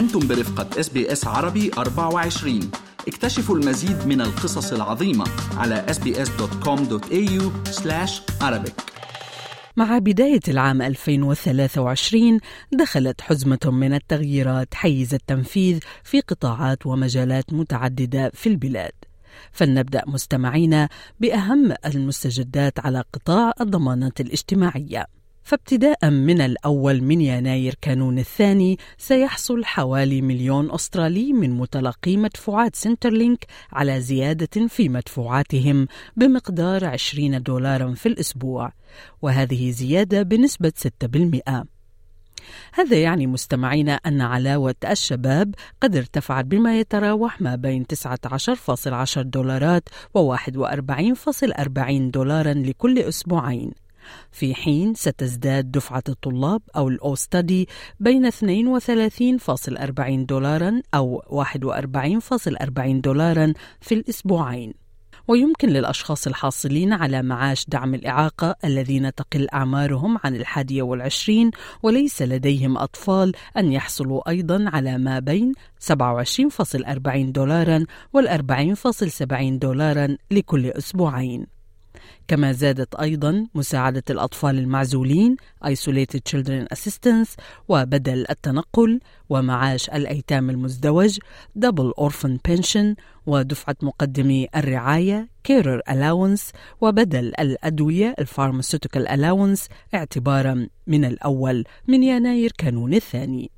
أنتم برفقة SBS عربي 24 اكتشفوا المزيد من القصص العظيمة على sbs.com.au arabic. مع بداية العام 2023 دخلت حزمة من التغييرات حيز التنفيذ في قطاعات ومجالات متعددة في البلاد. فلنبدأ مستمعينا بأهم المستجدات على قطاع الضمانات الاجتماعية. فابتداء من الأول من يناير كانون الثاني سيحصل حوالي مليون أسترالي من متلقي مدفوعات سنترلينك على زيادة في مدفوعاتهم بمقدار 20 دولارا في الأسبوع وهذه زيادة بنسبة 6% هذا يعني مستمعينا أن علاوة الشباب قد ارتفعت بما يتراوح ما بين 19.10 دولارات و 41.40 دولارا لكل أسبوعين. في حين ستزداد دفعة الطلاب أو الأو ستدي بين 32.40 دولارا أو 41.40 دولارا في الأسبوعين. ويمكن للأشخاص الحاصلين على معاش دعم الإعاقة الذين تقل أعمارهم عن الحادية والعشرين وليس لديهم أطفال أن يحصلوا أيضا على ما بين 27.40 دولارا وال 40.70 دولارا لكل أسبوعين. كما زادت أيضا مساعدة الأطفال المعزولين Isolated Children Assistance وبدل التنقل ومعاش الأيتام المزدوج Double Orphan Pension ودفعة مقدمي الرعاية Carer Allowance وبدل الأدوية Pharmaceutical Allowance اعتبارا من الأول من يناير كانون الثاني.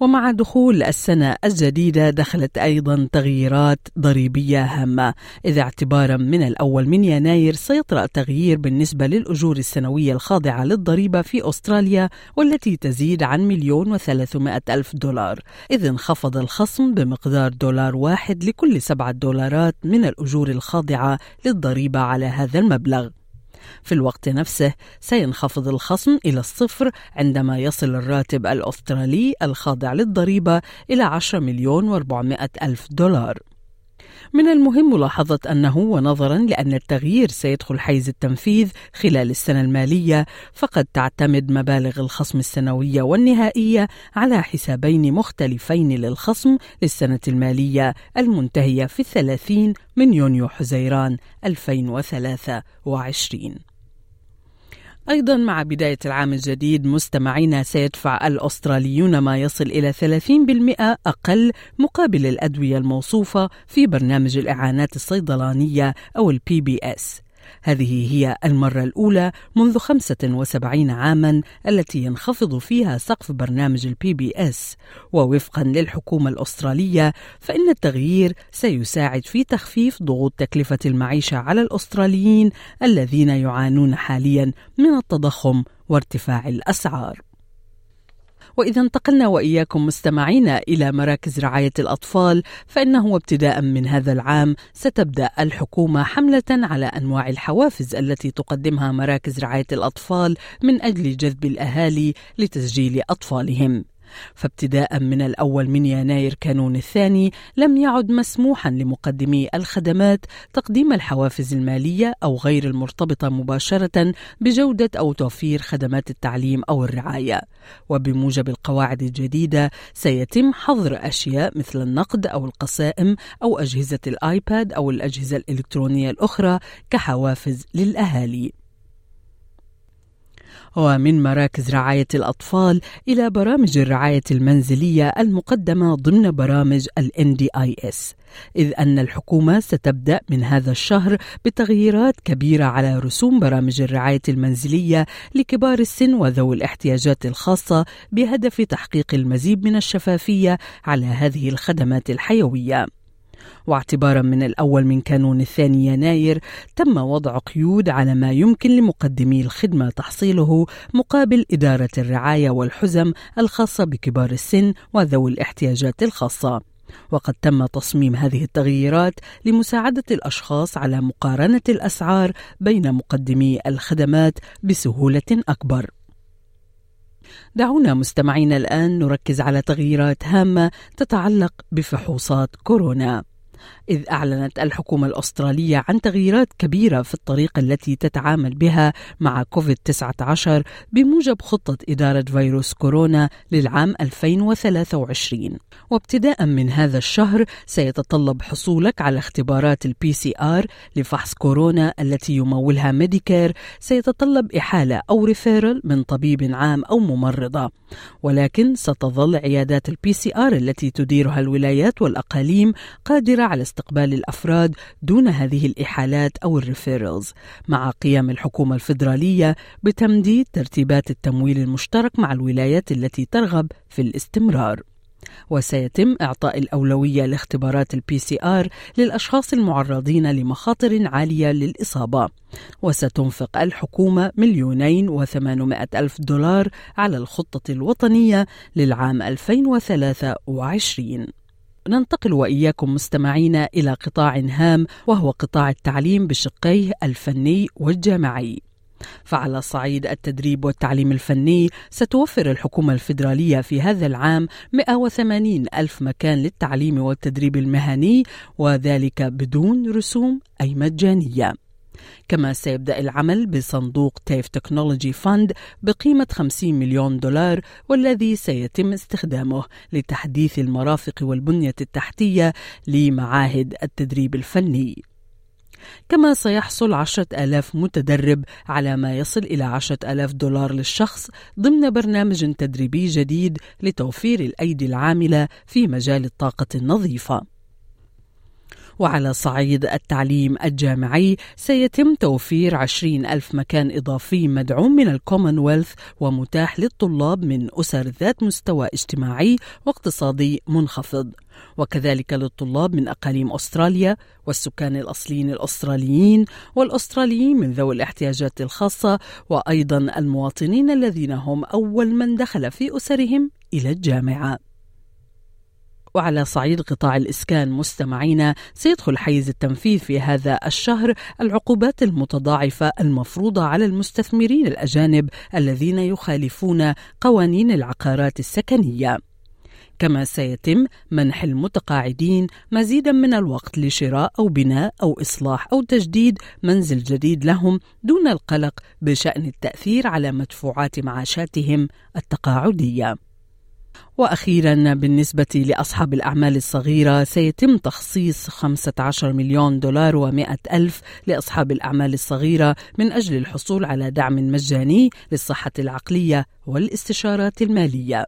ومع دخول السنة الجديدة دخلت أيضا تغييرات ضريبية هامة. إذ اعتبارا من الأول من يناير سيطرأ تغيير بالنسبة للأجور السنوية الخاضعة للضريبة في أستراليا والتي تزيد عن مليون وثلاثمائة ألف دولار. إذ انخفض الخصم بمقدار دولار واحد لكل سبعة دولارات من الأجور الخاضعة للضريبة على هذا المبلغ. في الوقت نفسه سينخفض الخصم إلى الصفر عندما يصل الراتب الأسترالي الخاضع للضريبة إلى 10 مليون و400 ألف دولار. من المهم ملاحظة أنه ونظرا لأن التغيير سيدخل حيز التنفيذ خلال السنة المالية فقد تعتمد مبالغ الخصم السنوية والنهائية على حسابين مختلفين للخصم للسنة المالية المنتهية في الثلاثين من يونيو حزيران 2023 أيضا مع بداية العام الجديد مستمعينا سيدفع الأستراليون ما يصل إلى 30% أقل مقابل الأدوية الموصوفة في برنامج الإعانات الصيدلانية أو ال PBS هذه هي المرة الأولى منذ 75 عاما التي ينخفض فيها سقف برنامج ال PBS ووفقا للحكومة الأسترالية فإن التغيير سيساعد في تخفيف ضغوط تكلفة المعيشة على الأستراليين الذين يعانون حاليا من التضخم وارتفاع الأسعار. وإذا انتقلنا وإياكم مستمعينا إلى مراكز رعاية الأطفال فإنه ابتداء من هذا العام ستبدأ الحكومة حملة على أنواع الحوافز التي تقدمها مراكز رعاية الأطفال من أجل جذب الأهالي لتسجيل أطفالهم. فابتداء من الأول من يناير كانون الثاني لم يعد مسموحا لمقدمي الخدمات تقديم الحوافز المالية أو غير المرتبطة مباشرة بجودة أو توفير خدمات التعليم أو الرعاية. وبموجب القواعد الجديدة سيتم حظر أشياء مثل النقد أو القسائم أو أجهزة الآيباد أو الأجهزة الإلكترونية الأخرى كحوافز للأهالي. ومن مراكز رعاية الأطفال إلى برامج الرعاية المنزلية المقدمة ضمن برامج ال NDIS إذ أن الحكومة ستبدأ من هذا الشهر بتغييرات كبيرة على رسوم برامج الرعاية المنزلية لكبار السن وذوي الاحتياجات الخاصة بهدف تحقيق المزيد من الشفافية على هذه الخدمات الحيوية. واعتبارا من الأول من كانون الثاني يناير تم وضع قيود على ما يمكن لمقدمي الخدمة تحصيله مقابل إدارة الرعاية والحزم الخاصة بكبار السن وذوي الاحتياجات الخاصة وقد تم تصميم هذه التغييرات لمساعدة الأشخاص على مقارنة الأسعار بين مقدمي الخدمات بسهولة أكبر. دعونا مستمعينا الآن نركز على تغييرات هامة تتعلق بفحوصات كورونا. إذ أعلنت الحكومة الأسترالية عن تغييرات كبيرة في الطريقة التي تتعامل بها مع كوفيد-19 بموجب خطة إدارة فيروس كورونا للعام 2023 وابتداء من هذا الشهر سيتطلب حصولك على اختبارات ال PCR لفحص كورونا التي يمولها Medicare. سيتطلب إحالة أو referral من طبيب عام أو ممرضة. ولكن ستظل عيادات ال PCR التي تديرها الولايات والأقاليم قادرة على استقبال الأفراد دون هذه الإحالات أو ال referrals مع قيام الحكومة الفيدرالية بتمديد ترتيبات التمويل المشترك مع الولايات التي ترغب في الاستمرار. وسيتم إعطاء الأولوية لاختبارات ال PCR للأشخاص المعرضين لمخاطر عالية للإصابة. وستنفق الحكومة مليونين وثمانمائة ألف دولار على الخطة الوطنية للعام 2023 ننتقل وإياكم مستمعينا إلى قطاع هام وهو قطاع التعليم بشقيه الفني والجامعي. فعلى صعيد التدريب والتعليم الفني ستوفر الحكومة الفيدرالية في هذا العام 180 ألف مكان للتعليم والتدريب المهني وذلك بدون رسوم أي مجانية كما سيبدأ العمل بصندوق TAFE Technology Fund بقيمة 50 مليون دولار والذي سيتم استخدامه لتحديث المرافق والبنية التحتية لمعاهد التدريب الفني. كما سيحصل عشرة آلاف متدرب على ما يصل إلى عشرة آلاف دولار للشخص ضمن برنامج تدريبي جديد لتوفير الأيدي العاملة في مجال الطاقة النظيفة. وعلى صعيد التعليم الجامعي سيتم توفير 20 ألف مكان إضافي مدعوم من الكومنولث ومتاح للطلاب من أسر ذات مستوى اجتماعي واقتصادي منخفض. وكذلك للطلاب من أقاليم أستراليا والسكان الأصليين الأستراليين والأستراليين من ذوي الاحتياجات الخاصة وأيضا المواطنين الذين هم أول من دخل في أسرهم إلى الجامعة. وعلى صعيد قطاع الإسكان مستمعينا سيدخل حيز التنفيذ في هذا الشهر العقوبات المتضاعفة المفروضة على المستثمرين الأجانب الذين يخالفون قوانين العقارات السكنية. كما سيتم منح المتقاعدين مزيدا من الوقت لشراء أو بناء أو إصلاح أو تجديد منزل جديد لهم دون القلق بشأن التأثير على مدفوعات معاشاتهم التقاعدية. وأخيرا بالنسبة لأصحاب الأعمال الصغيرة سيتم تخصيص 15 مليون دولار و100 ألف لأصحاب الأعمال الصغيرة من أجل الحصول على دعم مجاني للصحة العقلية والاستشارات المالية.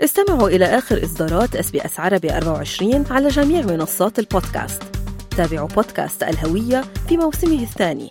استمعوا إلى آخر إصدارات SBS عربي 24 على جميع منصات البودكاست. تابعوا بودكاست الهوية في موسمه الثاني.